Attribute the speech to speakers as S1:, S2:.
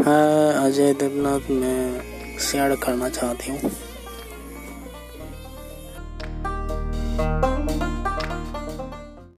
S1: अजय देवनाथ मैं शेयर करना चाहती हूँ।